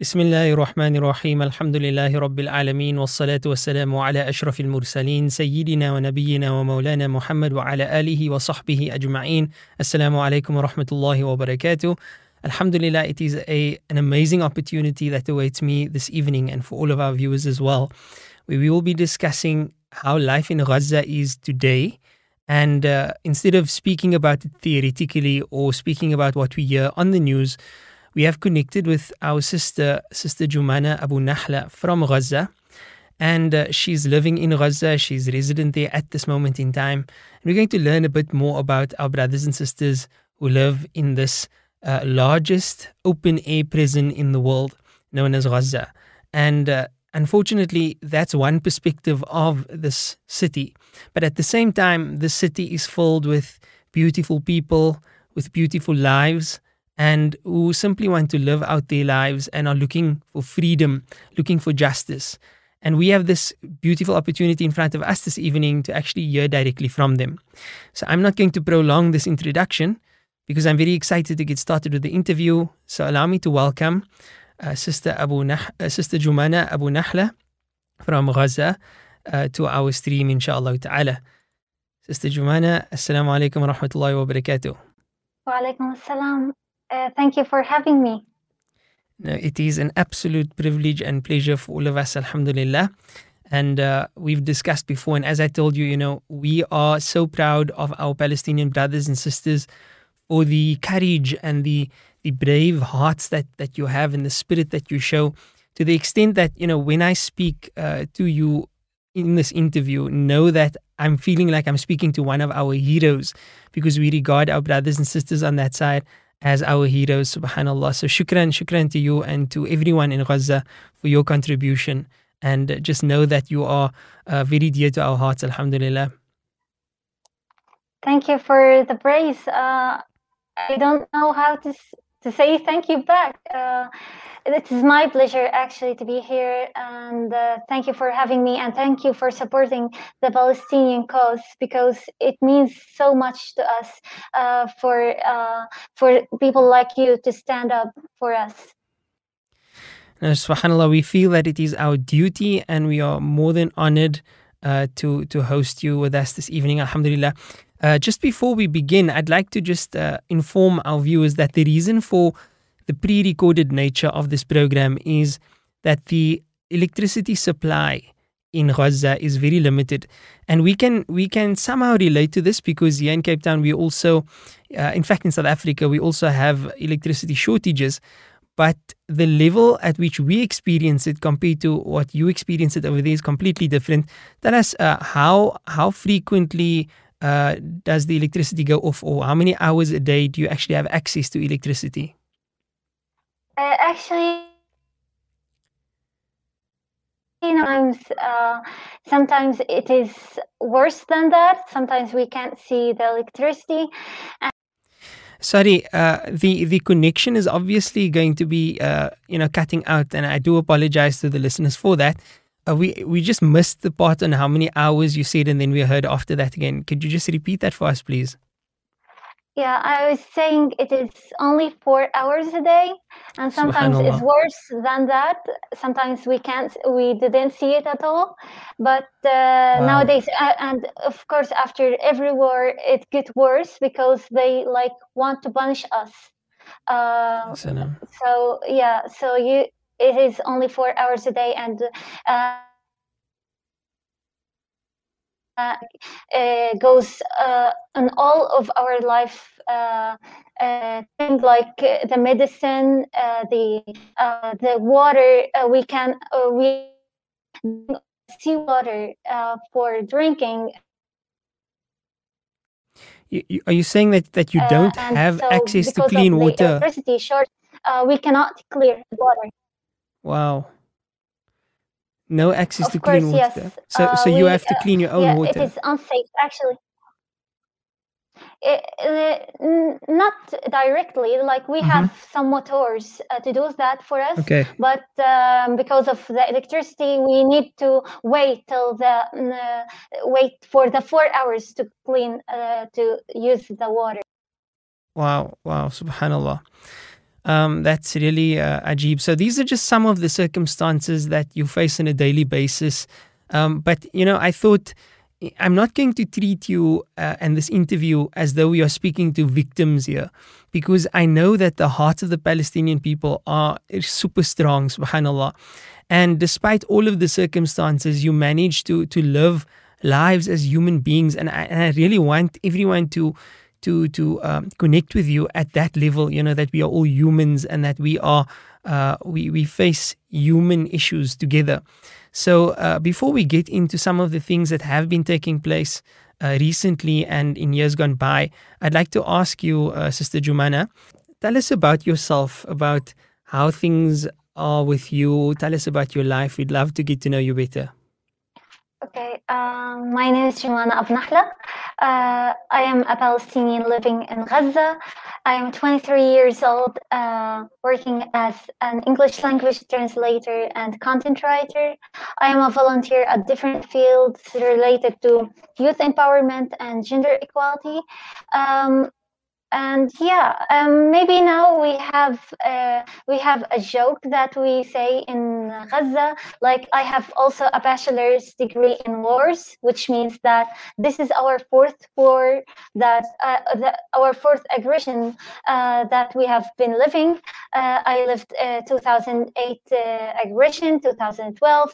بسم الله الرحمن الرحيم الحمد لله رب العالمين والصلاة والسلام على أشرف المرسلين سيدنا ونبينا ومولانا محمد وعلى آله وصحبه أجمعين السلام عليكم ورحمة الله وبركاته الحمد لله it is a, an amazing opportunity that awaits me this evening and for all of our viewers as well. We will be discussing how life in Gaza is today. And uh, instead of speaking about it theoretically or speaking about what we hear on the news, we have connected with our sister, Sister Jumana Abu Nahla from Gaza. And uh, she's living in Gaza. She's resident there at this moment in time. And we're going to learn a bit more about our brothers and sisters who live in this uh, largest open air prison in the world, known as Gaza. And uh, unfortunately, that's one perspective of this city. But at the same time, the city is filled with beautiful people, with beautiful lives, and who simply want to live out their lives and are looking for freedom, looking for justice. And we have this beautiful opportunity in front of us this evening to actually hear directly from them. So I'm not going to prolong this introduction because I'm very excited to get started with the interview. So allow me to welcome uh, Sister Abu nah- uh, Sister Jumana Abu Nahla from Gaza uh, to our stream, inshallah ta'ala. Sister Jumana, Assalamu alaikum wa rahmatullahi wa barakatuh. Wa alaikum assalam. Uh, thank you for having me. It is an absolute privilege and pleasure for all of us, alhamdulillah. And uh, we've discussed before, and as I told you, you know, we are so proud of our Palestinian brothers and sisters for the courage and the the brave hearts that that you have and the spirit that you show. To the extent that you know, when I speak uh, to you in this interview, know that I'm feeling like I'm speaking to one of our heroes because we regard our brothers and sisters on that side as our heroes, subhanAllah. So shukran, shukran to you and to everyone in Gaza for your contribution. And just know that you are uh, very dear to our hearts, alhamdulillah. Thank you for the praise. Uh, I don't know how to to say thank you back. Uh, it is my pleasure actually to be here, and uh, thank you for having me, and thank you for supporting the Palestinian cause because it means so much to us uh, for uh, for people like you to stand up for us. Now, subhanAllah, we feel that it is our duty, and we are more than honored uh, to to host you with us this evening. Alhamdulillah. Uh, just before we begin, I'd like to just uh, inform our viewers that the reason for the pre recorded nature of this program is that the electricity supply in Gaza is very limited. And we can we can somehow relate to this because here in Cape Town we also uh, in fact in South Africa we also have electricity shortages but the level at which we experience it compared to what you experience it over there is completely different. Tell us uh, how how frequently uh, does the electricity go off, or how many hours a day do you actually have access to electricity? Uh, actually, sometimes uh, sometimes it is worse than that. Sometimes we can't see the electricity. And Sorry, uh, the the connection is obviously going to be uh, you know cutting out, and I do apologize to the listeners for that. Uh, we we just missed the part on how many hours you said, and then we heard after that again. Could you just repeat that for us, please? yeah, I was saying it is only four hours a day, and sometimes it's worse than that. Sometimes we can't, we didn't see it at all. But uh, nowadays, uh, and of course, after every war, it gets worse because they like want to punish us. Uh, so yeah, so you, it is only four hours a day, and uh, uh, uh, goes uh, on all of our life uh, uh, things like the medicine, uh, the uh, the water. Uh, we can uh, we seawater uh, for drinking. You, you, are you saying that, that you don't have so access to clean water? electricity short, uh, we cannot clear water. Wow. No access Of to clean water. yes. So Uh, so you we, have to clean your own yeah, water. it is unsafe actually. It, uh, not directly, like we Mhm. have some motors uh, to do that for us, Okay. but um, because of the electricity, we need to wait till the wait for the four hours to clean uh, to use the water. Wow, wow, subhanallah. Um, that's really uh, ajib. So these are just some of the circumstances that you face on a daily basis. Um, but you know, I thought I'm not going to treat you uh, and this interview as though we are speaking to victims here, because I know that the hearts of the Palestinian people are super strong, subhanallah. And despite all of the circumstances, you manage to to live lives as human beings. And I, and I really want everyone to to to um, connect with you at that level. You know that we are all humans and that we are uh, we we face human issues together. So uh, before we get into some of the things that have been taking place uh, recently and in years gone by, I'd like to ask you, uh, Sister Jumana, tell us about yourself, about how things are with you. Tell us about your life. We'd love to get to know you better. Okay, um, my name is Jumana Abnahla. Uh, I am a Palestinian living in Gaza. I am 23 years old, uh, working as an English language translator and content writer. I am a volunteer at different fields related to youth empowerment and gender equality. Um, and yeah um, maybe now we have uh, we have a joke that we say in gaza like i have also a bachelor's degree in wars which means that this is our fourth war that uh, our fourth aggression uh, that we have been living. Uh, i lived uh, 2008 uh, aggression 2012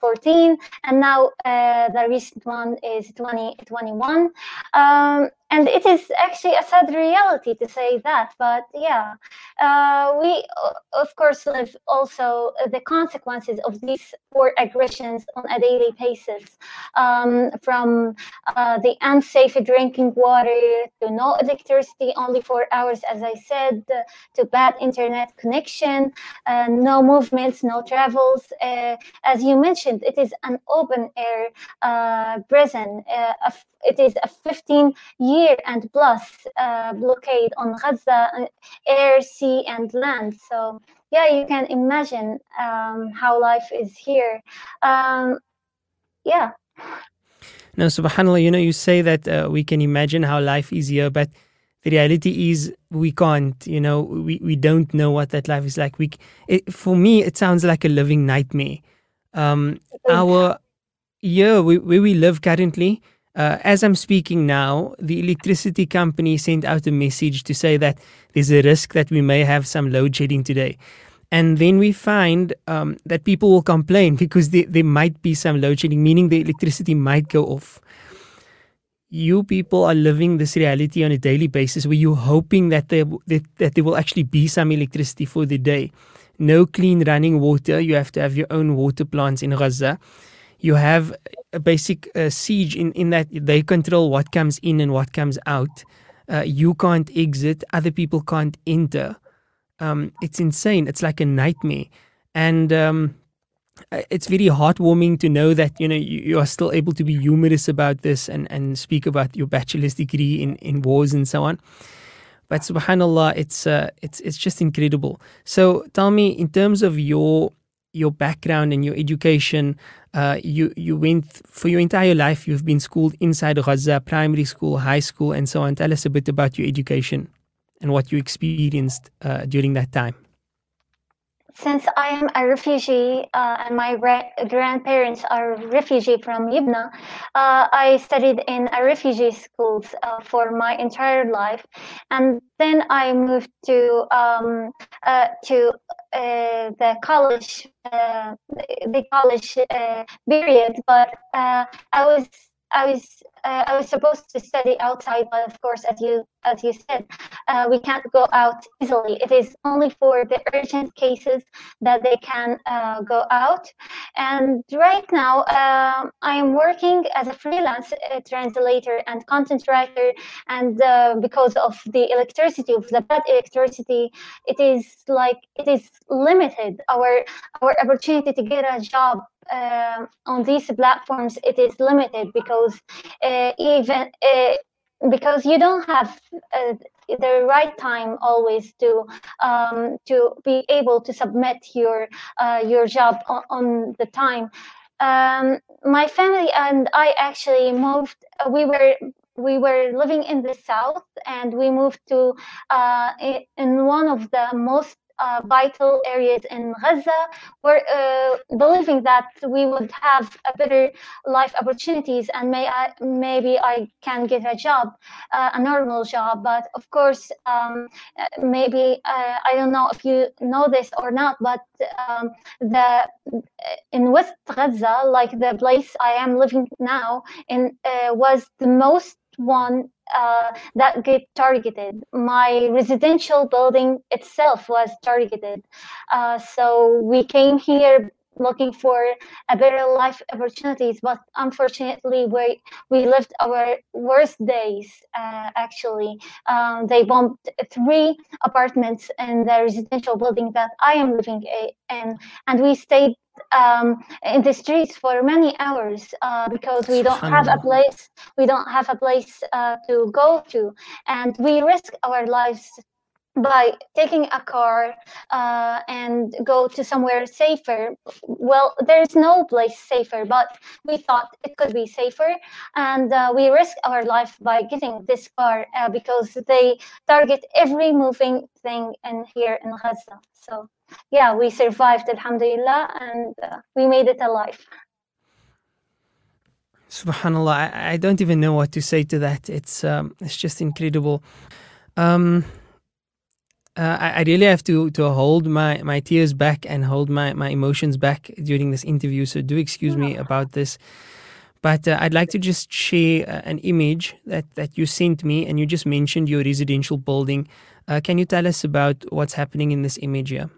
2014 and now the recent one is 2021 um, and it is actually a sad reality to say that but yeah. Uh, we of course live also the consequences of these poor aggressions on a daily basis um, from uh, the unsafe drinking water to no electricity only for hours as i said to bad internet connection uh, no movements no travels. Uh, as you mentioned it is an open air uh, prison uh, it is a 15 year and plus uh, blockade on Gaza, uh, air, sea, and land. So yeah, you can imagine um, how life is here. Um, yeah. Now, subhanAllah, you know, you say that uh, we can imagine how life is here, but the reality is we can't, you know, we, we don't know what that life is like. We, it, for me, it sounds like a living nightmare. Um, our, year we, where we live currently, uh, as I'm speaking now, the electricity company sent out a message to say that there's a risk that we may have some load shedding today. And then we find um, that people will complain because there, there might be some load shedding, meaning the electricity might go off. You people are living this reality on a daily basis where you're hoping that there, that, that there will actually be some electricity for the day. No clean running water. You have to have your own water plants in Gaza you have a basic uh, siege in, in that they control what comes in and what comes out. Uh, you can't exit, other people can't enter. Um, it's insane. It's like a nightmare. And um, uh, it's very heartwarming to know that you know you, you, are still able to be humorous about this and, and speak about your bachelor's degree in, in wars and so on. But subhanallah, it's uh, it's it's just incredible. So tell me, in terms of your your background and your education, uh, you you went for your entire life. You've been schooled inside Gaza, primary school, high school, and so on. Tell us a bit about your education and what you experienced uh, during that time. Since I am a refugee uh, and my gra- grandparents are refugee from Yibna, uh, I studied in a refugee schools uh, for my entire life, and then I moved to um, uh, to uh, the college uh, the college period, but I was I was uh, I was supposed to study outside, but of course, as you as you said, uh, we can't go out easily. It is only for the urgent cases that they can uh, go out. And right now, um, I am working as a freelance uh, translator and content writer. And uh, because of the electricity, of the bad electricity, it is like it is limited. Our our opportunity to get a job uh, on these platforms it is limited because uh, even uh, because you don't have uh, the right time always to um, to be able to submit your uh, your job on, on the time um, my family and I actually moved. We were we were living in the south and we moved to uh, in one of the most uh, vital areas in Gaza. We're uh, believing that we would have a better life opportunities and may I, maybe I can get a job, uh, a normal job. But of course, um, maybe uh, I don't know if you know this or not, but um, the in West Gaza, like the place I am living now, in uh, was the most one uh, that get targeted. My residential building itself was targeted. Uh, so we came here looking for a better life opportunities, but unfortunately, we we lived our worst days. Uh, actually, um, they bombed three apartments in the residential building that I am living in, and we stayed um, in the streets for many hours uh, because we don't have a place we don't have a place uh, to go to and we risk our lives by taking a car uh, and go to somewhere safer. Well, there's no place safer, but we thought it could be safer, and uh, we risk our life by getting this car uh, because they target every moving thing in here in Gaza. So yeah, we survived, alhamdulillah, and uh, we made it alive. Subhanallah, I, I, don't even know what to say to that. It's um, it's just incredible. Um, uh, I, I, really have to to hold my, my tears back and hold my, my emotions back during this interview. So do excuse me about this. But uh, I'd like to just share uh, an image that, that you sent me, and you just mentioned your residential building. Uh, can you tell us about what's happening in this image here?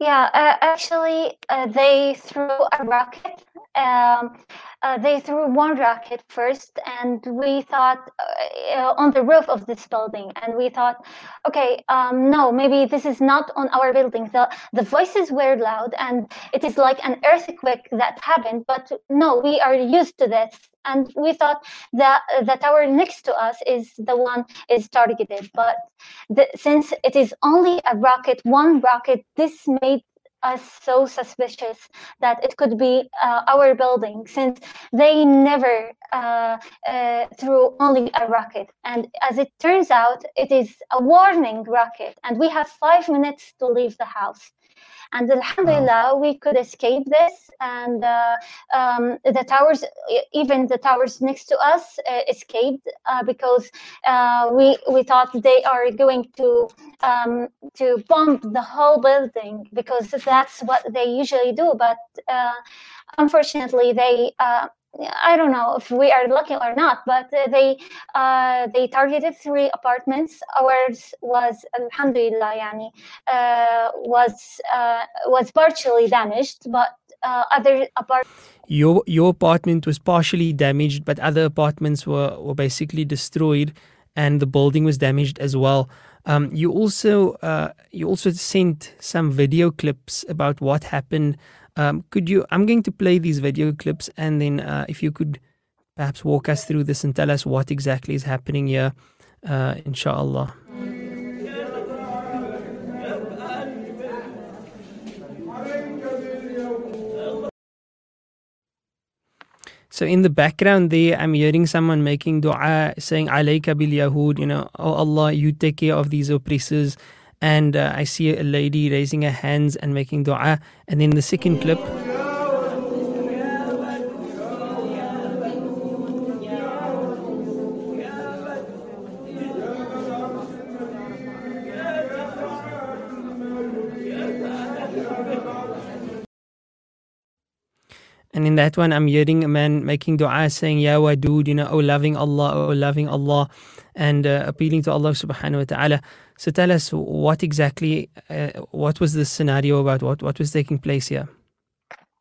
Yeah, uh, actually, they threw a rocket. Um, uh, they threw one rocket first, and we thought uh, uh, on the roof of this building, and we thought, okay, um, no, maybe this is not on our building. The the voices were loud, and it is like an earthquake that happened. But no, we are used to this and we thought that the tower next to us is the one is targeted but the, since it is only a rocket one rocket this made us so suspicious that it could be uh, our building since they never uh, uh, threw only a rocket. And as it turns out it is a warning rocket and we have five minutes to leave the house and alhamdulillah wow. we could escape this and uh, um, the towers even the towers next to us uh, escaped uh, because uh, we we thought they are going to um, to bomb the whole building because that's what they usually do but uh, unfortunately they uh, I don't know if we are lucky or not, but they uh, they targeted three apartments. Ours was Alhamdulillah, yani, uh, was uh, was partially damaged, but uh, other apartments. Your your apartment was partially damaged, but other apartments were were basically destroyed, and the building was damaged as well. Um, you also uh, you also sent some video clips about what happened um, could you? I'm going to play these video clips, and then uh, if you could perhaps walk us through this and tell us what exactly is happening here, uh, inshallah. So in the background there, I'm hearing someone making dua, saying "Alayka bil Yahud," you know, "Oh Allah, you take care of these oppressors." And uh, I see a lady raising her hands and making dua. And then the second clip. And in that one, I'm hearing a man making dua saying, Ya Wadud, you know, oh loving Allah, oh loving Allah, and uh, appealing to Allah subhanahu wa ta'ala. So tell us what exactly, uh, what was the scenario about? What what was taking place here?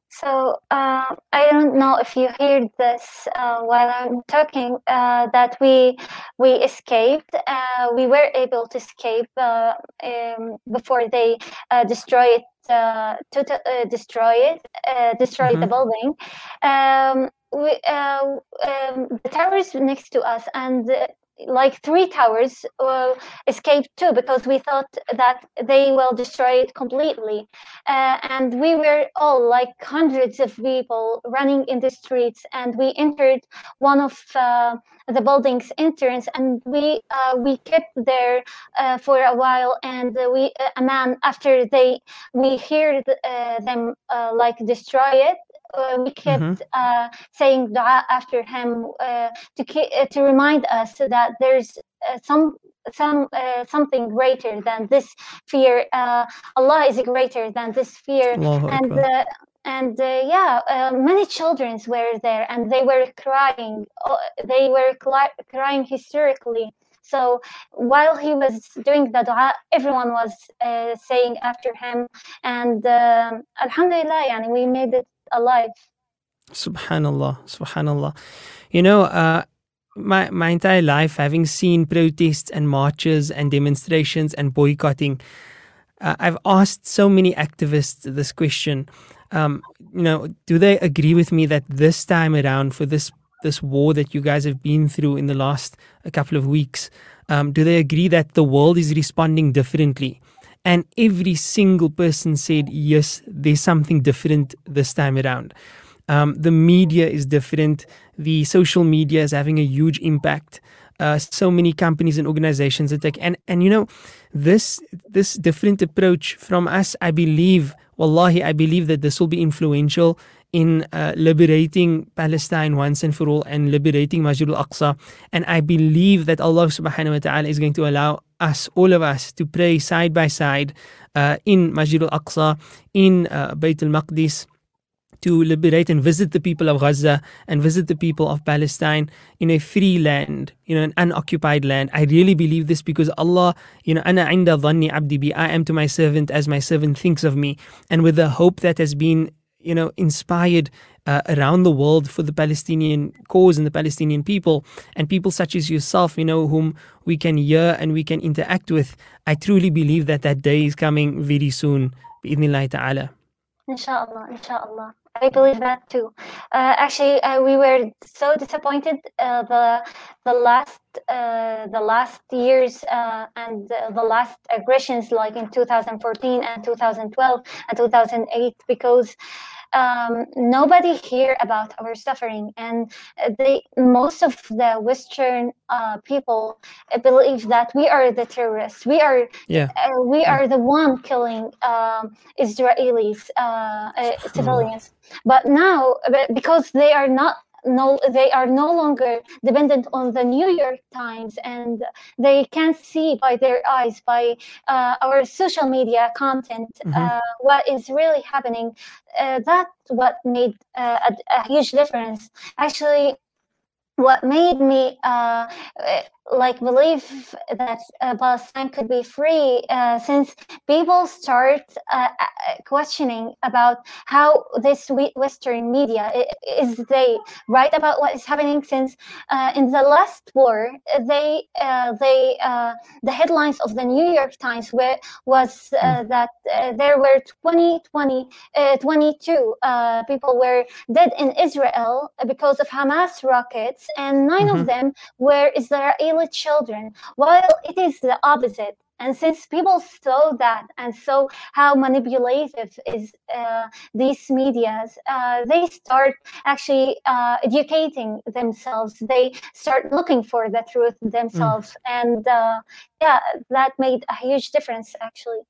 So uh, I don't know if you heard this uh, while I'm talking. Uh, that we we escaped. Uh, we were able to escape uh, um, before they uh, destroyed to destroy it, destroy mm-hmm. the building. Um, we, um, the towers next to us, and like three towers uh, escaped too because we thought that they will destroy it completely. Uh, and we were all like hundreds of people running in the streets and we entered one of uh, the building's entrance and we uh, we kept there uh, for a while and we a man after they we heard them like destroy it uh, we kept mm-hmm. uh, saying dua after him uh, to uh, to remind us that there's uh, some some uh, something greater than this fear. Allah is greater than this fear, and and yeah, many children were there, and they were crying. they were cli- crying hysterically. So while he was doing the dua, everyone was uh, saying after him, and uh, Alhamdulillah, yani we made it alive. Subhanallah, Subhanallah. You know, uh, my my entire life, having seen protests and marches and demonstrations and boycotting, uh, I've asked so many activists this question. Um, you know, do they agree with me that this time around for this this war that you guys have been through in the last a couple of weeks, um, do they agree that the world is responding differently? And every single person said, yes, there's something different this time around. Um, the media is different. The social media is having a huge impact. Uh, so many companies and organizations that take and and you know this this different approach from us i believe wallahi i believe that this will be influential in uh, liberating Palestine once and for all and liberating Masjid al-Aqsa. And I believe that Allah subhanahu wa ta'ala is going to allow us, all of us, to pray side by side uh, in Masjid al-Aqsa, in uh, Bayt al-Maqdis, to liberate and visit the people of Gaza and visit the people of Palestine in a free land, you know, an unoccupied land. I really believe this because Allah, you know, ana inda dhanni abdi bi, I am to my servant as my servant thinks of me. And with the hope that has been you know, inspired uh, around the world for the Palestinian cause and the Palestinian people, and people such as yourself, you know, whom we can hear and we can interact with. I truly believe that that day is coming very soon. Bismillah ta'ala. Inshallah, inshallah. I believe that too. Uh, actually, uh, we were so disappointed uh, the the last uh, the last years uh, and the last aggressions, like in 2014 and 2012 and 2008, because um, nobody hear about our suffering and they most of the western uh, people believe that we are the terrorists we are yeah. Uh, we yeah. are the one killing um, israelis uh, uh, civilians but now because they are not no they are no longer dependent on the new york times and they can see by their eyes by uh, our social media content mm-hmm. uh, what is really happening uh, that's what made uh, a, a, huge difference actually what made me uh, like believe that uh, Palestine could be free uh, since people start uh, uh questioning about how this Western media is they write about what is happening since uh, in the last war they uh, they the headlines of the New York Times were was mm. that there were 20 20 22 people were dead in Israel because of Hamas rockets and 9 mm-hmm. of them were Israeli children, while it is the opposite. And since people saw that and saw how manipulative is uh, these medias, uh, they start actually uh, educating themselves. They start looking for the truth themselves, mm. and uh, yeah, that made a huge difference actually.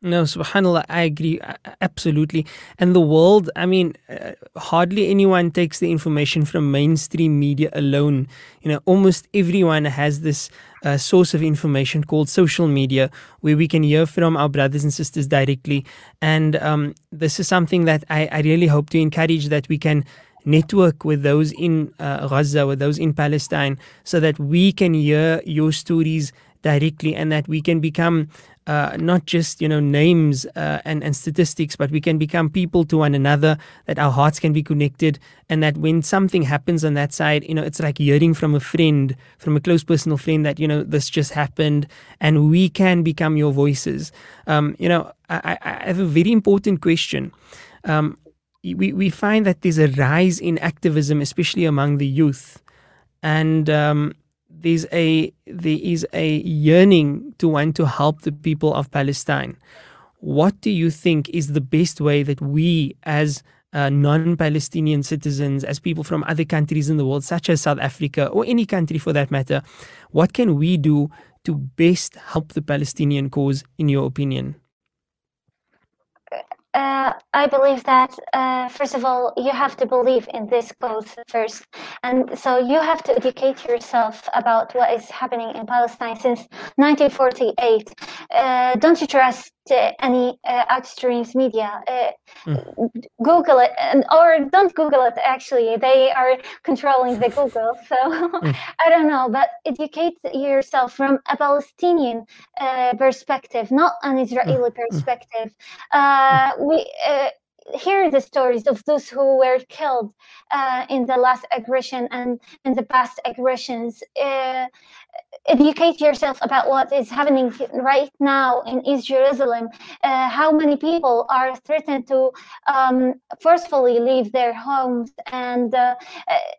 No, subhanAllah, I agree absolutely. And the world, I mean, uh, hardly anyone takes the information from mainstream media alone. You know, almost everyone has this uh, source of information called social media where we can hear from our brothers and sisters directly. And um, this is something that I, I really hope to encourage that we can network with those in uh, Gaza, with those in Palestine, so that we can hear your stories directly and that we can become uh, not just you know names uh, and and statistics, but we can become people to one another. That our hearts can be connected, and that when something happens on that side, you know, it's like hearing from a friend, from a close personal friend, that you know this just happened, and we can become your voices. Um, you know, I, I have a very important question. Um, we we find that there's a rise in activism, especially among the youth, and um, there's a there is a yearning to want to help the people of Palestine. What do you think is the best way that we as uh, non-Palestinian citizens, as people from other countries in the world, such as South Africa or any country for that matter, what can we do to best help the Palestinian cause, in your opinion? Uh, I believe that uh, first of all, you have to believe in this cause first, and so you have to educate yourself about what is happening in Palestine since 1948. Uh, don't you trust uh, any uh, outstreams media? Mm. Google it, and, or don't Google it. Actually, they are controlling the Google, so mm. I don't know. But educate yourself from a Palestinian perspective, not an Israeli mm. perspective. we hear the stories of those who were killed uh, in the last aggression and in the past aggressions. Uh, educate yourself about what is happening right now in East Jerusalem. Uh, how many people are threatened to um, forcefully leave their homes and uh,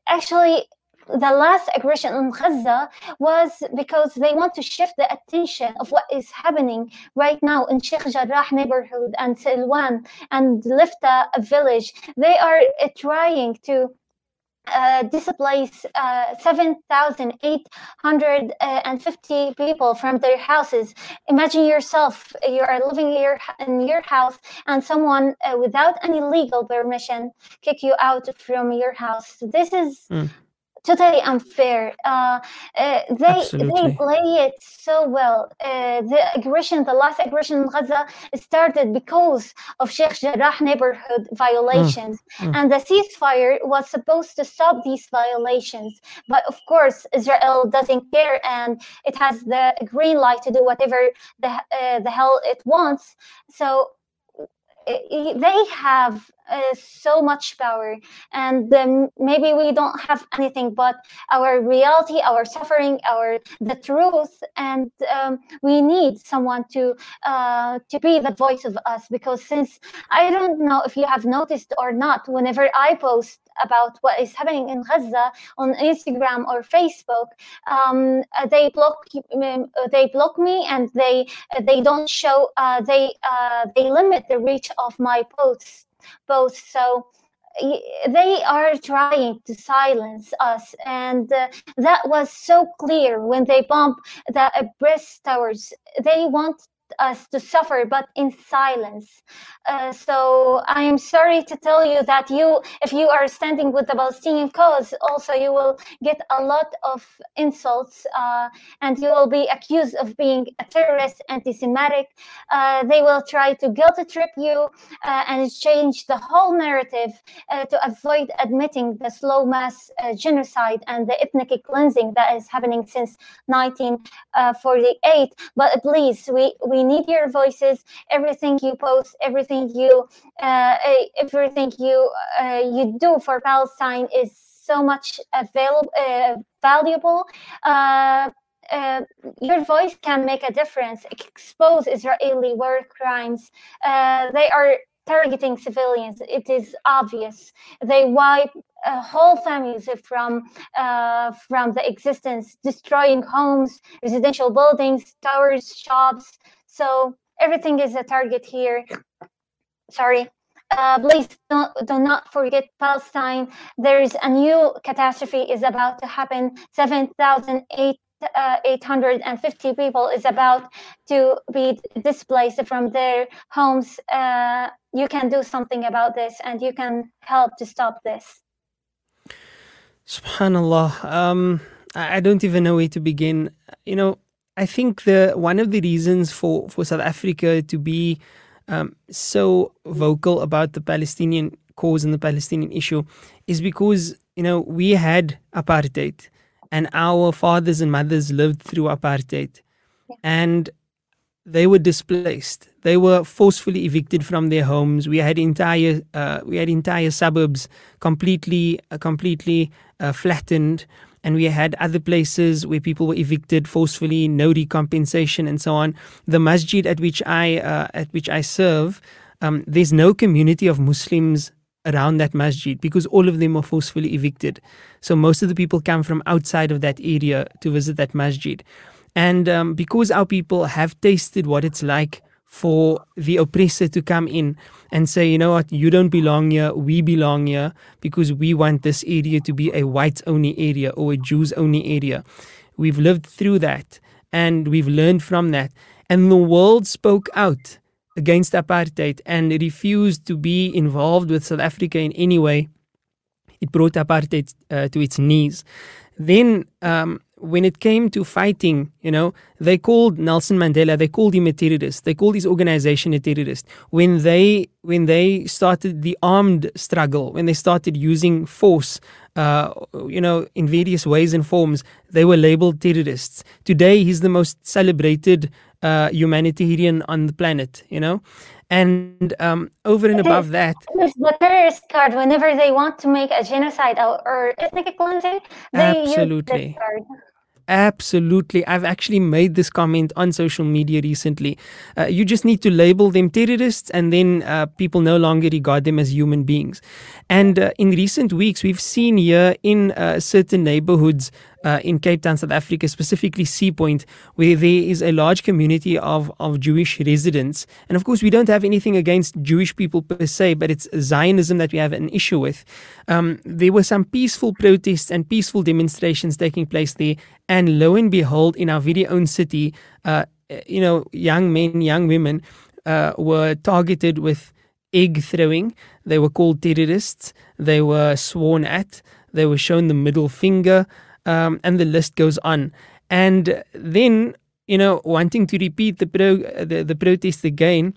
actually the last aggression in Gaza was because they want to shift the attention of what is happening right now in Sheikh Jarrah neighborhood and Silwan and Lifta village. They are trying to uh, displace uh, 7,850 people from their houses. Imagine yourself, you are living in your, in your house and someone uh, without any legal permission kick you out from your house. This is mm totally unfair. Uh, uh, they Absolutely. they play it so well. Uh, the aggression, the last aggression in Gaza, started because of Sheikh Jarrah neighborhood violations, mm. Mm. and the ceasefire was supposed to stop these violations. But of course, Israel doesn't care, and it has the green light to do whatever the uh, the hell it wants. So they have uh, so much power and um, maybe we don't have anything but our reality our suffering our the truth and um, we need someone to uh, to be the voice of us because since i don't know if you have noticed or not whenever i post about what is happening in Gaza on Instagram or Facebook, um, they block um, they block me and they they don't show uh, they uh, they limit the reach of my posts both. So they are trying to silence us and uh, that was so clear when they bomb the uh, Brest towers they want us to suffer, but in silence. Uh, so I am sorry to tell you that you, if you are standing with the Palestinian cause, also you will get a lot of insults, uh, and you will be accused of being a terrorist, anti-Semitic. Uh, they will try to guilt trip you uh, and change the whole narrative uh, to avoid admitting the slow mass uh, genocide and the ethnic cleansing that is happening since 1948. But please, we we we need your voices everything you post everything you uh, everything you uh, you do for palestine is so much available uh, valuable uh, uh, your voice can make a difference expose israeli war crimes uh, they are targeting civilians. It is obvious. They wipe uh, whole families from from the existence, destroying homes, residential buildings, towers, shops, so everything is a target here. Sorry. Uh, please don't, do not forget Palestine. There is a new catastrophe is about to happen. 7,850 uh, people is about to be displaced from their homes. Uh, you can do something about this and you can help to stop this. Subhanallah. Um, I don't even know where to begin. You know, I think the one of the reasons for, for South Africa to be um, so vocal about the Palestinian cause and the Palestinian issue is because you know we had apartheid and our fathers and mothers lived through apartheid. And they were displaced. They were forcefully evicted from their homes. We had entire uh, we had entire suburbs completely uh, completely uh, flattened and we had other places where people were evicted forcefully, no recompensation, and so on. The masjid at which I uh, at which I serve, um, there's no community of Muslims around that masjid because all of them were forcefully evicted. So most of the people come from outside of that area to visit that masjid. And um, because our people have tasted what it's like for the oppressor to come in and say, you know what, you don't belong here, we belong here because we want this area to be a whites only area or a Jews only area. We've lived through that and we've learned from that. And the world spoke out against apartheid and refused to be involved with South Africa in any way. It brought apartheid uh, to its knees. Then um, when it came to fighting, you know, they called Nelson Mandela, they called him a terrorist. They called his organization a terrorist. When they when they started the armed struggle, when they started using force, uh, you know, in various ways and forms, they were labeled terrorists. Today, he's the most celebrated uh, humanitarian on the planet, you know. And um, over and above that, it's the terrorist card. Whenever they want to make a genocide or, or ethnic cleansing, they absolutely. use this card. Absolutely. I've actually made this comment on social media recently. Uh, you just need to label them terrorists, and then uh, people no longer regard them as human beings. And uh, in recent weeks, we've seen here in uh, certain neighborhoods uh, in Cape Town, South Africa, specifically Sea Point, where there is a large community of, of Jewish residents. And of course, we don't have anything against Jewish people per se, but it's Zionism that we have an issue with. Um, there were some peaceful protests and peaceful demonstrations taking place there. And lo and behold, in our very own city, uh, you know, young men, young women uh, were targeted with egg throwing. They were called terrorists. They were sworn at. They were shown the middle finger um, and the list goes on. And then, you know, wanting to repeat the, pro, the, the protest again,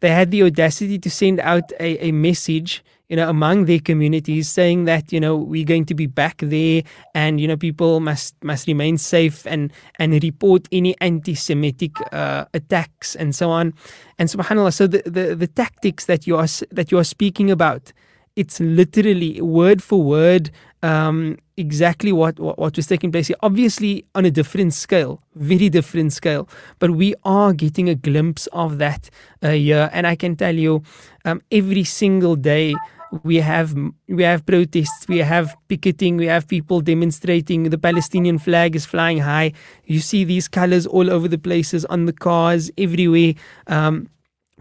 they had the audacity to send out a, a message you know among their communities saying that you know we're going to be back there and you know people must must remain safe and and report any anti-semitic uh, attacks and so on and subhanallah so the, the the tactics that you are that you are speaking about it's literally word for word um, exactly what, what, what was taking place here. Obviously, on a different scale, very different scale, but we are getting a glimpse of that uh, here. And I can tell you, um, every single day we have we have protests, we have picketing, we have people demonstrating. The Palestinian flag is flying high. You see these colors all over the places on the cars everywhere. Um,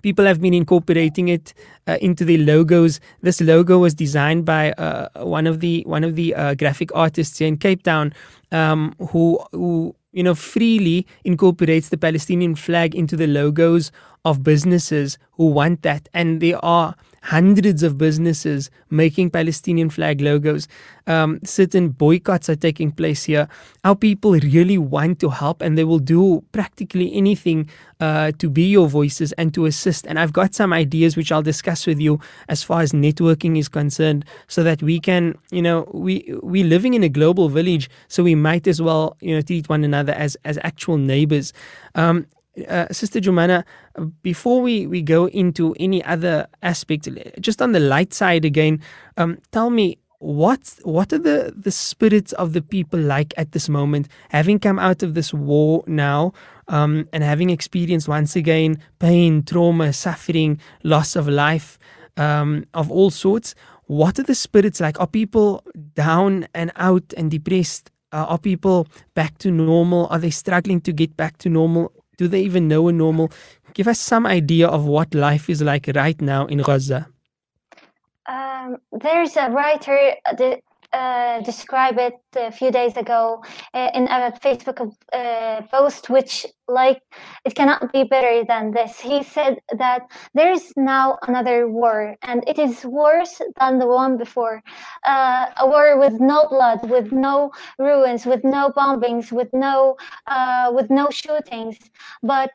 people have been incorporating it uh, into their logos. This logo was designed by uh, one of the one of the uh, graphic artists here in Cape Town, um, who who you know freely incorporates the Palestinian flag into the logos of businesses who want that, and there are hundreds of businesses making Palestinian flag logos. Um, certain boycotts are taking place here. Our people really want to help and they will do practically anything uh, to be your voices and to assist. And I've got some ideas which I'll discuss with you as far as networking is concerned so that we can, you know, we, we're living in a global village, so we might as well, you know, treat one another as, as actual neighbors. Um, uh, Sister Jumana, before we, we go into any other aspect, just on the light side again, um, tell me what what are the, the spirits of the people like at this moment, having come out of this war now, um, and having experienced once again pain, trauma, suffering, loss of life, um, of all sorts. What are the spirits like? Are people down and out and depressed? Uh, are people back to normal? Are they struggling to get back to normal? Do they even know a normal? Give us some idea of what life is like right now in Gaza. Um, there's a writer uh, described it a few days ago uh, in a Facebook uh, post, which like it cannot be better than this. He said that there is now another war, and it is worse than the one before. Uh, a war with no blood, with no ruins, with no bombings, with no uh, with no shootings, but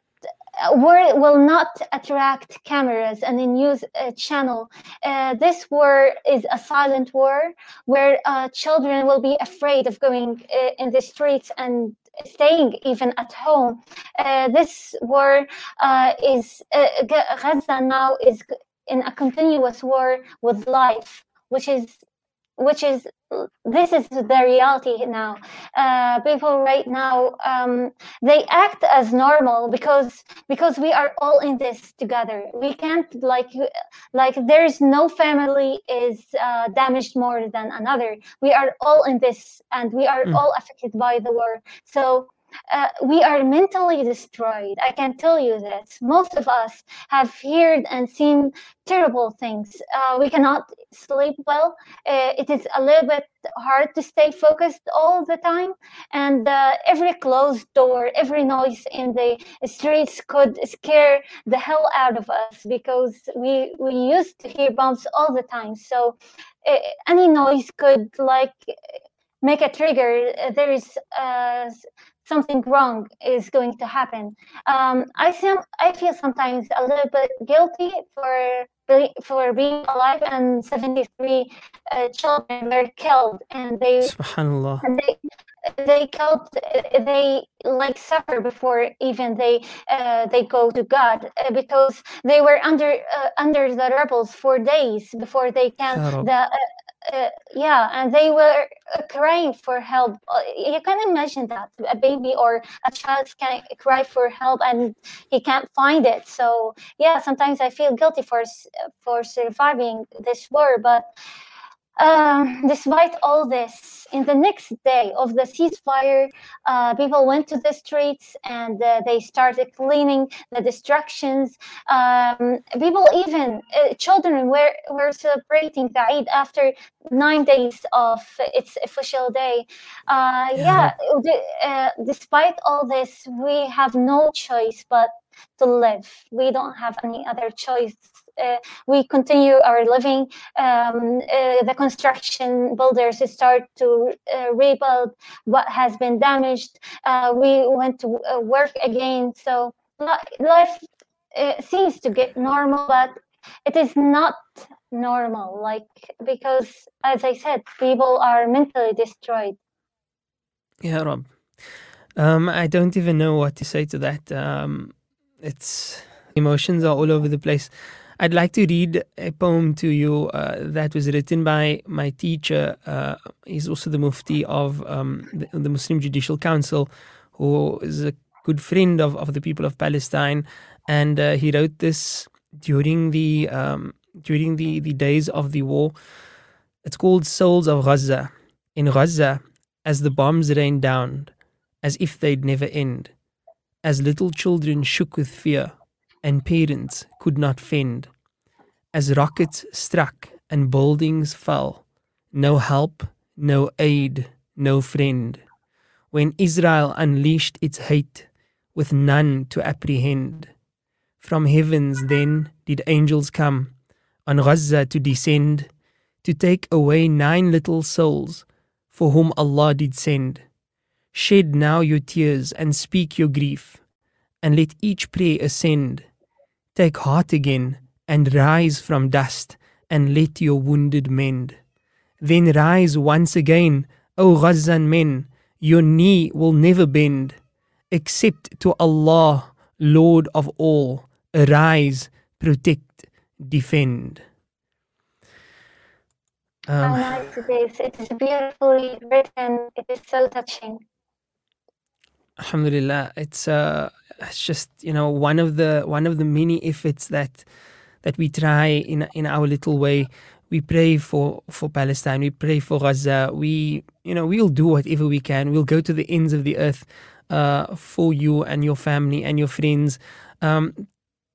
will not attract cameras and a news uh, channel. Uh, this war is a silent war where uh, children will be afraid of going uh, in the streets and staying even at home. Uh, this war uh, is Gaza now is in a continuous war with life, which is which is this is the reality now. Uh, people right now um, they act as normal because because we are all in this together. We can't like like there's no family is uh, damaged more than another. We are all in this, and we are mm. all affected by the war. So uh, we are mentally destroyed. I can tell you this. Most of us have heard and seen terrible things. Uh, we cannot sleep well. Uh, it is a little bit hard to stay focused all the time. And uh, every closed door, every noise in the streets could scare the hell out of us because we, we used to hear bombs all the time. So uh, any noise could like make a trigger. There is uh, something wrong is going to happen. Um, I feel I feel sometimes a little bit guilty for for being alive, and 73 uh, children were killed, and they Subhanallah. And they, they killed they like suffer before even they uh, they go to god uh, because they were under uh, under the rebels for days before they can the uh, yeah, and they were uh, crying for help. Uh, you can imagine that a baby or a child can cry for help and he can't find it. So yeah, sometimes I feel guilty for for surviving this war, but um, despite all this, in the next day of the ceasefire, uh, people went to the streets and uh, they started cleaning the destructions. Um, people, even uh, children, were, were celebrating the Eid after nine days of its official day. Uh, yeah, yeah uh, despite all this, we have no choice but to live. We don't have any other choice we continue our living. Um, uh, the construction builders start to uh, rebuild what has been damaged. we went to work again. So life seems to get normal, but it is not normal like because as i said people are mentally destroyed yeah rob um, i don't even know what to say to that um, it's emotions are all over the place I'd like to read a poem to you uh, that was written by my teacher. Uh, he's also the Mufti of um, the, the, Muslim Judicial Council, who is a good friend of, of the people of Palestine. And uh, he wrote this during the um, during the, the days of the war. It's called Souls of Gaza. In Gaza, as the bombs rained down, as if they'd never end, as little children shook with fear and parents could not fend. As rockets struck and buildings fell, no help, no aid, no friend. When Israel unleashed its hate with none to apprehend, from heavens then did angels come on Gaza to descend, to take away nine little souls for whom Allah did send. Shed now your tears and speak your grief, and let each prayer ascend Take heart again and rise from dust and let your wounded mend. Then rise once again, O Gazan men, your knee will never bend, except to Allah, Lord of all. Arise, protect, defend. Um, it is. It is beautifully written. It is so touching. Alhamdulillah. It's uh, it's just you know one of the one of the many efforts that that we try in in our little way. We pray for for Palestine. We pray for Gaza. We you know we'll do whatever we can. We'll go to the ends of the earth uh, for you and your family and your friends. Um,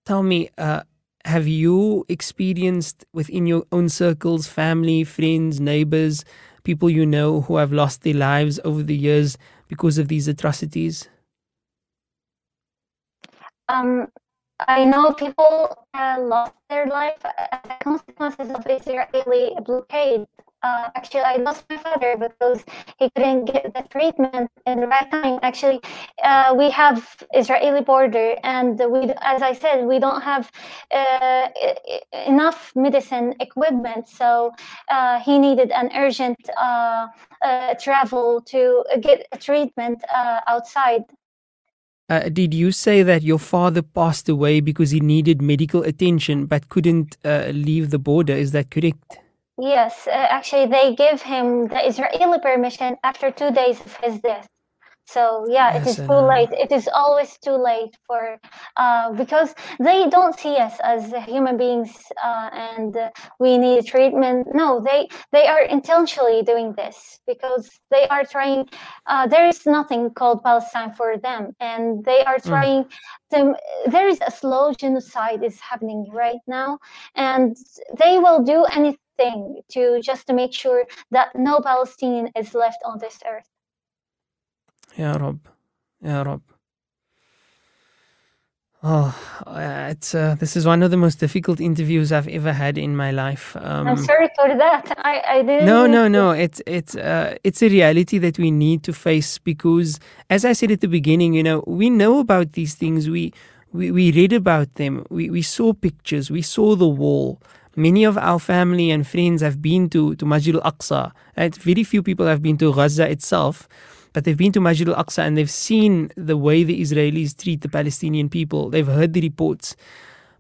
tell me, uh, have you experienced within your own circles, family, friends, neighbors, people you know who have lost their lives over the years because of these atrocities? um, I know people lost their life as a consequences of Israeli blockade. Uh, actually, I lost my father because he couldn't get the treatment in the right time. Actually, uh, we have Israeli border, and we, as I said, we don't have uh, enough medicine equipment. So uh, he needed an urgent uh, travel to get treatment outside. Uh, did you say that your father passed away because he needed medical attention but couldn't uh, leave the border? Is that correct? Yes, uh, actually, they give him the Israeli permission after two days of his death. So yeah, it is too late. It is always too late for uh, because they don't see us as human beings uh, and uh, we need treatment. No, they they are intentionally doing this because they are trying. Uh, there is nothing called Palestine for them, and they are mm. trying. Mm. To, there is a slow genocide is happening right now, and they will do anything to just to make sure that no Palestinian is left on this earth. يا رب يا رب Oh, it's uh, this is one of the most difficult interviews I've ever had in my life. Um, I'm sorry for that. I, I didn't. No, no, no. It's it's uh, it's a reality that we need to face because, as I said at the beginning, you know, we know about these things. We we, we read about them. We we saw pictures. We saw the wall. Many of our family and friends have been to to Masjid al Aqsa. Right? Very few people have been to Gaza itself but they've been to Masjid al Aqsa and they've seen the way the Israelis treat the Palestinian people. They've heard the reports.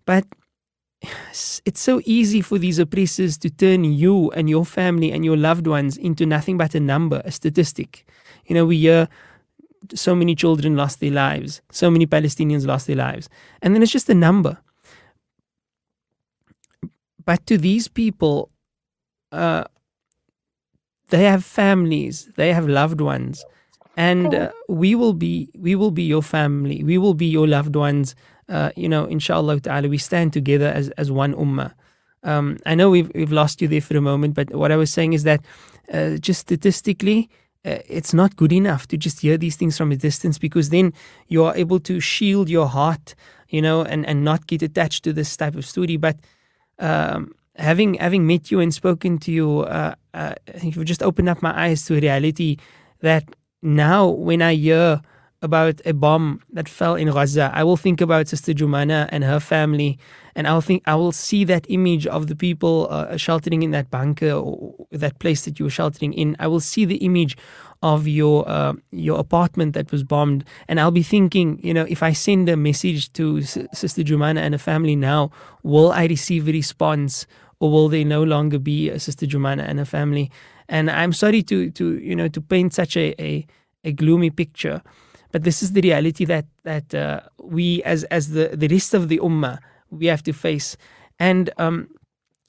But it's so easy for these oppressors to turn you and your family and your loved ones into nothing but a number, a statistic. You know, we hear so many children lost their lives, so many Palestinians lost their lives. And then it's just a number. But to these people, uh, they have families, they have loved ones and uh, we will be we will be your family. We will be your loved ones. Uh, you know inshallah ta'ala we stand together as as one ummah. Um, I know we've we've lost you there for a moment but what I was saying is that uh, just statistically uh, it's not good enough to just hear these things from a distance because then you are able to shield your heart you know and and not get attached to this type of story. But um, having having met you and spoken to you uh, uh, you've just opened up my eyes to a reality that now when I hear about a bomb that fell in Gaza, I will think about Sister Jumana and her family, and I'll think I will see that image of the people uh, sheltering in that bunker or that place that you were sheltering in. I will see the image of your uh, your apartment that was bombed, and I'll be thinking, you know, if I send a message to S- Sister Jumana and her family now, will I receive a response, or will they no longer be a Sister Jumana and her family? And I'm sorry to to you know to paint such a a, a gloomy picture, but this is the reality that that uh, we as as the the rest of the ummah we have to face, and um,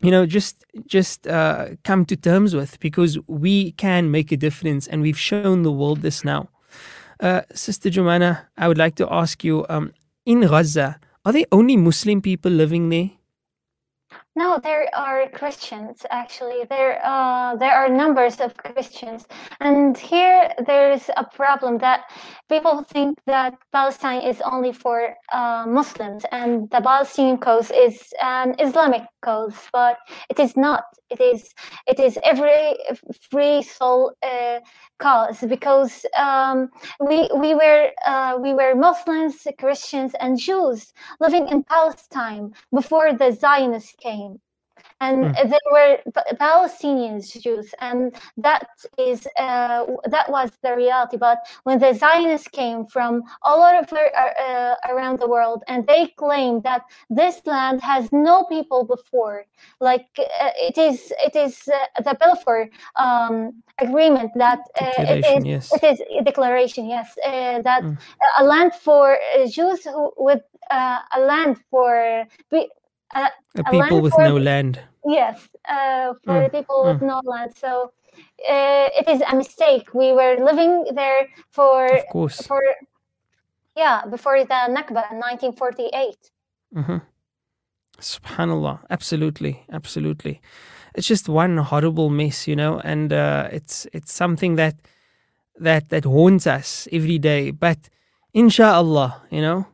you know just just uh, come to terms with because we can make a difference, and we've shown the world this now. Uh, Sister Jumana, I would like to ask you: um, in Gaza, are there only Muslim people living there? No, there are Christians actually. There, uh, there are numbers of Christians, and here there's a problem that people think that Palestine is only for uh, Muslims, and the Palestinian cause is an Islamic cause, but it is not. It is, it is every free soul uh, cause because um, we we were uh, we were Muslims, Christians, and Jews living in Palestine before the Zionists came and mm. there were Palestinians Jews, and that is uh, that was the reality. But when the Zionists came from all over uh, around the world, and they claimed that this land has no people before, like uh, it is it is uh, the Balfour um, agreement that uh, it is yes. it is a declaration, yes, uh, that mm. a land for Jews who with a land for uh, a people with for, no land. Yes, uh, for mm. people with hmm. no land. So uh, it is a mistake. We were living there for of course. for yeah before the Nakba in 1948. Mm-hmm. Subhanallah, absolutely, absolutely. It's just one horrible mess, you know, and uh, it's it's something that that that haunts us every day. But insha'Allah, you know,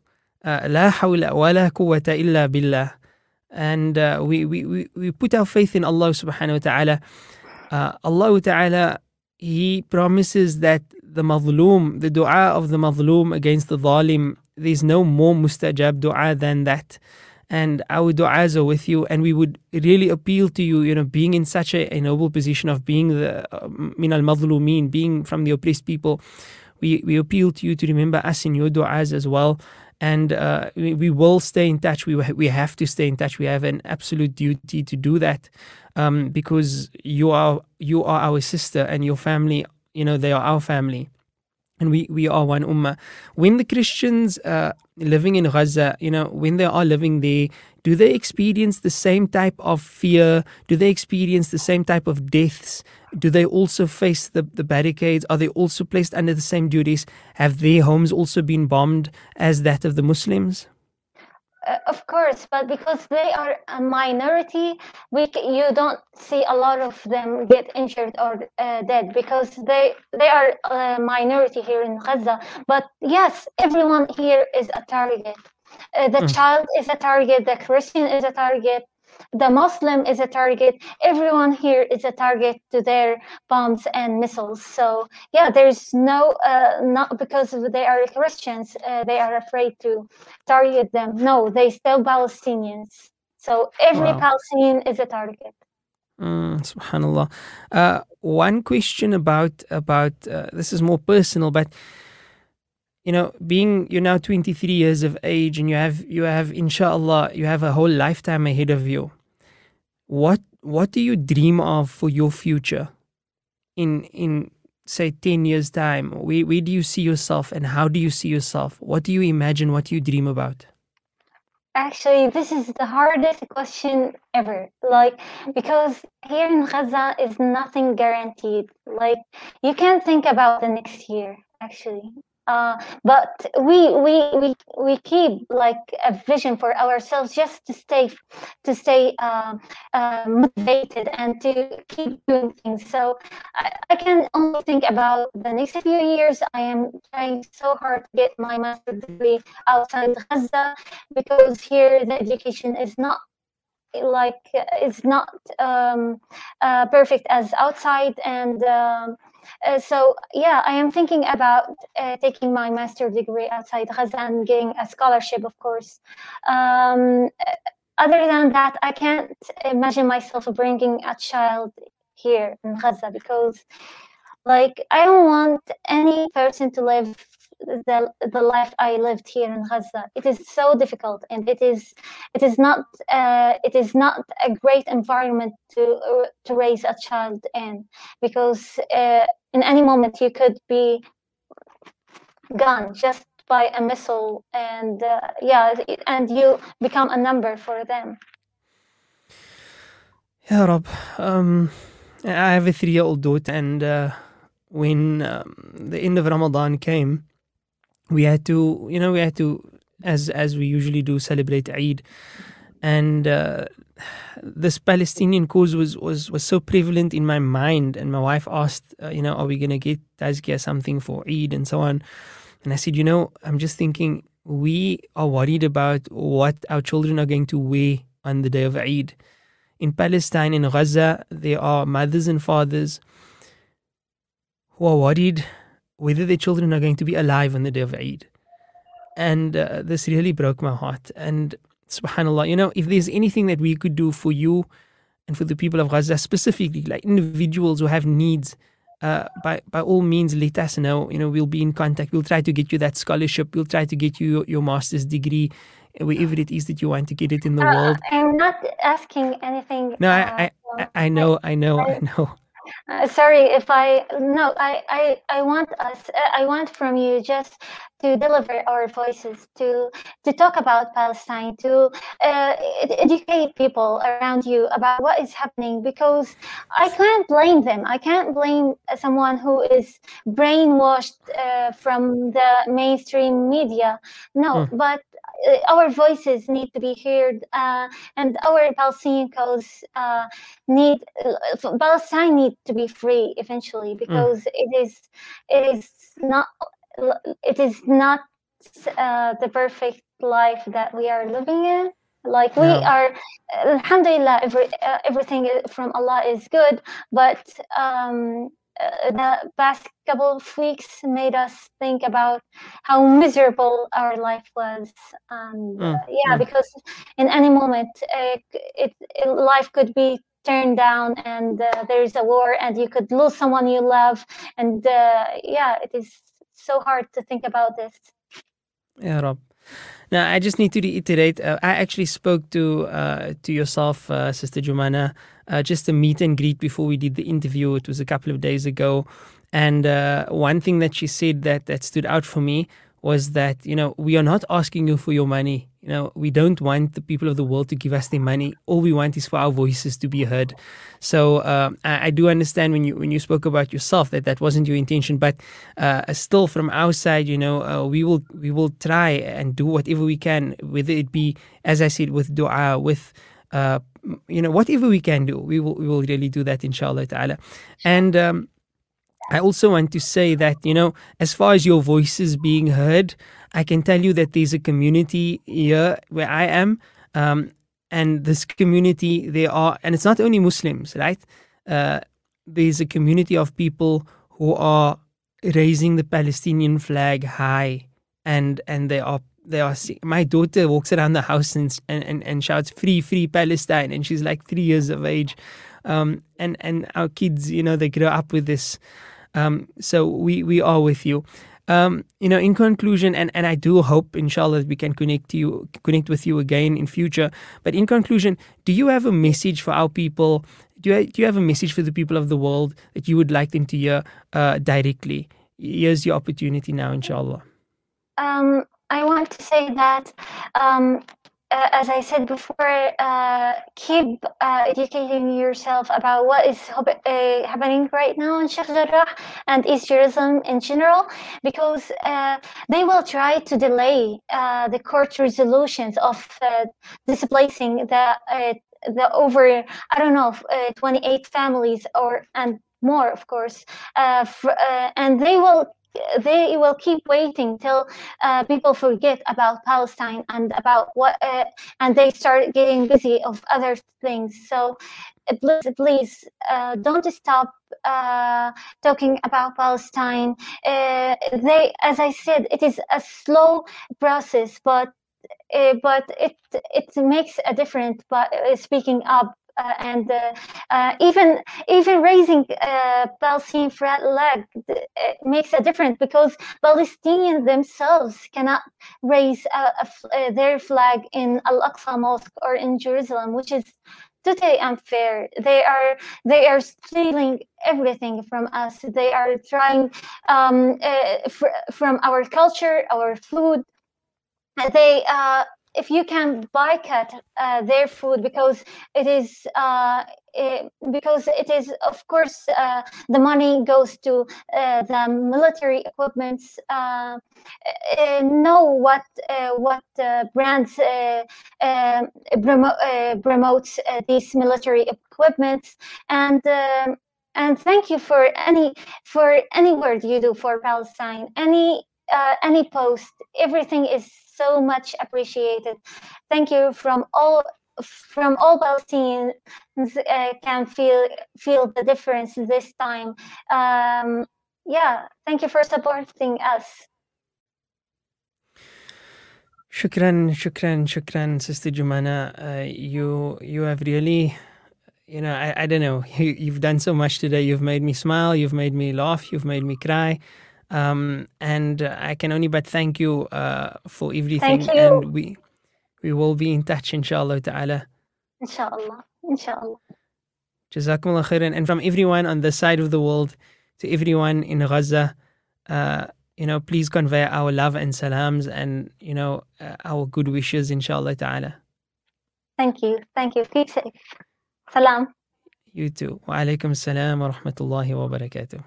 uh, la hawla wa la quwwata illa billah and uh, we, we, we put our faith in Allah subhanahu wa ta'ala. Uh, Allah ta'ala, He promises that the madloom, the dua of the madloom against the zalim, there's no more mustajab dua than that. And our du'as are with you, and we would really appeal to you, you know, being in such a, a noble position of being the uh, min al madlumin, being from the oppressed people. We, we appeal to you to remember us in your du'as as well and uh, we, we will stay in touch. We we have to stay in touch. We have an absolute duty to do that um, because you are you are our sister and your family. You know they are our family, and we we are one ummah. When the Christians uh, living in Gaza, you know, when they are living there, do they experience the same type of fear? Do they experience the same type of deaths? Do they also face the, the barricades? Are they also placed under the same duties? Have their homes also been bombed as that of the Muslims? Uh, of course, but because they are a minority, we you don't see a lot of them get injured or uh, dead because they they are a minority here in Gaza. But yes, everyone here is a target. Uh, the mm. child is a target. The Christian is a target the Muslim is a target. Everyone here is a target to their bombs and missiles. So yeah, there's no uh, not because they are Christians, uh, they are afraid to target them. No, they still Palestinians. So every wow. Palestinian is a target. Mm, subhanallah. Uh, one question about about uh, this is more personal, but you know, being you're now 23 years of age and you have you have inshallah you have a whole lifetime ahead of you. What what do you dream of for your future in in say 10 years time? Where where do you see yourself and how do you see yourself? What do you imagine? What do you dream about? Actually, this is the hardest question ever. Like, because here in Gaza is nothing guaranteed. Like, you can't think about the next year, actually. Uh, but we we we we keep like a vision for ourselves just to stay to stay uh, uh, motivated and to keep doing things. So I, I, can only think about the next few years. I am trying so hard to get my master's degree outside gaza because here the education is not like it's not um, uh, perfect as outside and um, so yeah, I am thinking about uh, taking my master degree outside Gaza and getting a scholarship, of course. Um, other than that, I can't imagine myself bringing a child here in Gaza because, like, I don't want any person to live the the life I lived here in Gaza. It is so difficult, and it is it is not uh, it is not a great environment to uh, to raise a child in because uh, in any moment you could be gone just by a missile, and uh, yeah, and you become a number for them. Yeah, Rob. Um, I have a three-year-old daughter, and uh, when um, the end of Ramadan came, we had to, you know, we had to, as as we usually do, celebrate Eid, and uh, this Palestinian cause was was was so prevalent in my mind. And my wife asked, uh, you know, are we gonna get Tazkia something for Eid and so on? And I said, you know, I'm just thinking we are worried about what our children are going to wear on the day of Eid. In Palestine, in Gaza, there are mothers and fathers who are worried whether their children are going to be alive on the day of Eid. And uh, this really broke my heart. And subhanAllah, you know, if there's anything that we could do for you and for the people of Gaza specifically, like individuals who have needs, uh, by by all means, let us know. You know, we'll be in contact. We'll try to get you that scholarship. We'll try to get you your, your master's degree, wherever it is that you want to get it in the uh, world. I'm not asking anything. No, I, I, I, know, I know, I know. Uh, sorry if I no I, I I want us uh, I want from you just to deliver our voices to to talk about Palestine to uh, educate people around you about what is happening because I can't blame them I can't blame someone who is brainwashed uh, from the mainstream media no mm. but our voices need to be heard uh, and our Palestinian cause uh, need uh, Palestine need to be free eventually mm. because mm. it is it is not it is not uh, the perfect life that we are living in like we yeah. are alhamdulillah every, uh, everything from allah is good but um, uh, the past couple of weeks made us think about how miserable our life was. Um, mm. yeah, mm. because in any moment, uh, it, it, life could be turned down, and uh, there is a war, and you could lose someone you love, and yeah, it is so hard to think about this. Yeah, Rob. Now, I just need to reiterate. Uh, I actually spoke to uh, to yourself, uh, Sister Jumana, uh, just a meet and greet before we did the interview. It was a couple of days ago, and uh, one thing that she said that that stood out for me was that you know we are not asking you for your money. You know, we don't want the people of the world to give us their money. All we want is for our voices to be heard. So uh, I, I, do understand when you when you spoke about yourself that that wasn't your intention, but uh, still, from our side, you know, uh, we will we will try and do whatever we can, whether it be, as I said, with du'a, with uh, you know, whatever we can do, we will we will really do that, inshallah ta'ala. And um, I also want to say that, you know, as far as your voices being heard, I can tell you that there's a community here where I am. Um, and this community, there are, and it's not only Muslims, right? Uh, there's a community of people who are raising the Palestinian flag high, and and they are they are. My daughter walks around the house and and, and shouts "Free, free Palestine," and she's like three years of age. Um, and and our kids, you know, they grow up with this. Um, so we we are with you. Um, you know, in conclusion, and, and I do hope, inshallah, that we can connect to you, connect with you again in future. But in conclusion, do you have a message for our people? Do you, do you have a message for the people of the world that you would like them to hear uh, directly? Here's your opportunity now, inshallah. Um, I want to say that um, uh, as I said before, uh, keep uh, educating yourself about what is uh, happening right now in Sheikh Jarrah and East Jerusalem in general, because uh, they will try to delay uh, the court resolutions of displacing the the over I don't know 28 families or and more, of course, and they will they will keep waiting till uh, people forget about Palestine and about what, uh, and they start getting busy of other things. So please, please uh, don't stop uh, talking about Palestine. Uh, they, as I said, it is a slow process, but uh, but it it makes a difference. But speaking up uh, and uh, uh, even even raising uh, Palestinian flag makes a difference because Palestinians themselves cannot raise their flag in Al Aqsa Mosque or in Jerusalem, which is totally unfair. They are they are stealing everything from us. They are trying um, uh, fr- from our culture, our food. They uh, if you can boycott uh, their food because it is uh, it, because it is of course uh, the money goes to uh, the military equipments uh, uh, know what what brands um, promo- promotes these military equipments. And um, and thank you for any for any word you do for Palestine any any post everything is so much appreciated. Thank you from all from all Palestinians uh, can feel feel the difference this time. Um, yeah, thank you for supporting us. Shukran, shukran, shukran, Sister Jumana. Uh, you you have really, you know, I, I don't know. You, you've done so much today. You've made me smile. You've made me laugh. You've made me cry. Um, and uh, I can only but thank you uh, for everything. You. And we we will be in touch, inshallah ta'ala. Inshallah. Inshallah. Jazakumullah khairan. And from everyone on this side of the world to everyone in Gaza, uh, you know, please convey our love and salams and, you know, uh, our good wishes, inshallah ta'ala. Thank you. Thank you. Keep safe. Salam. You too. Wa alaikum salam wa rahmatullahi wa barakatuh.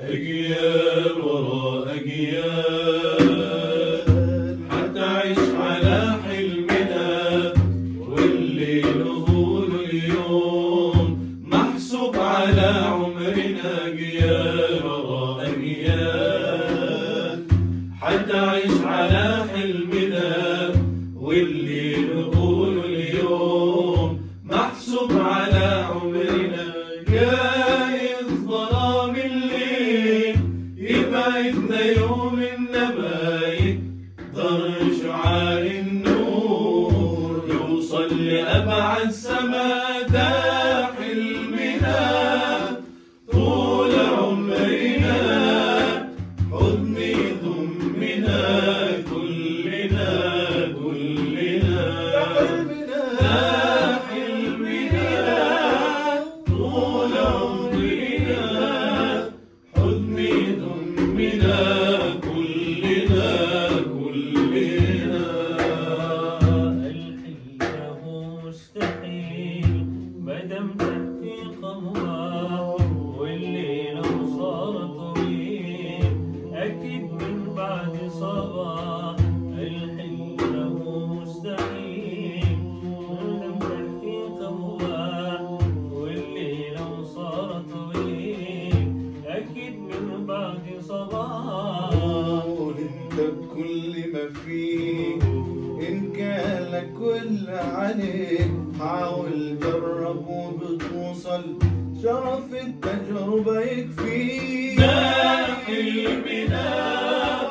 أجيال ورا أجيال. كل عليك حاول جرب وبتوصل. شرف التجربة يكفيك داخل بنا.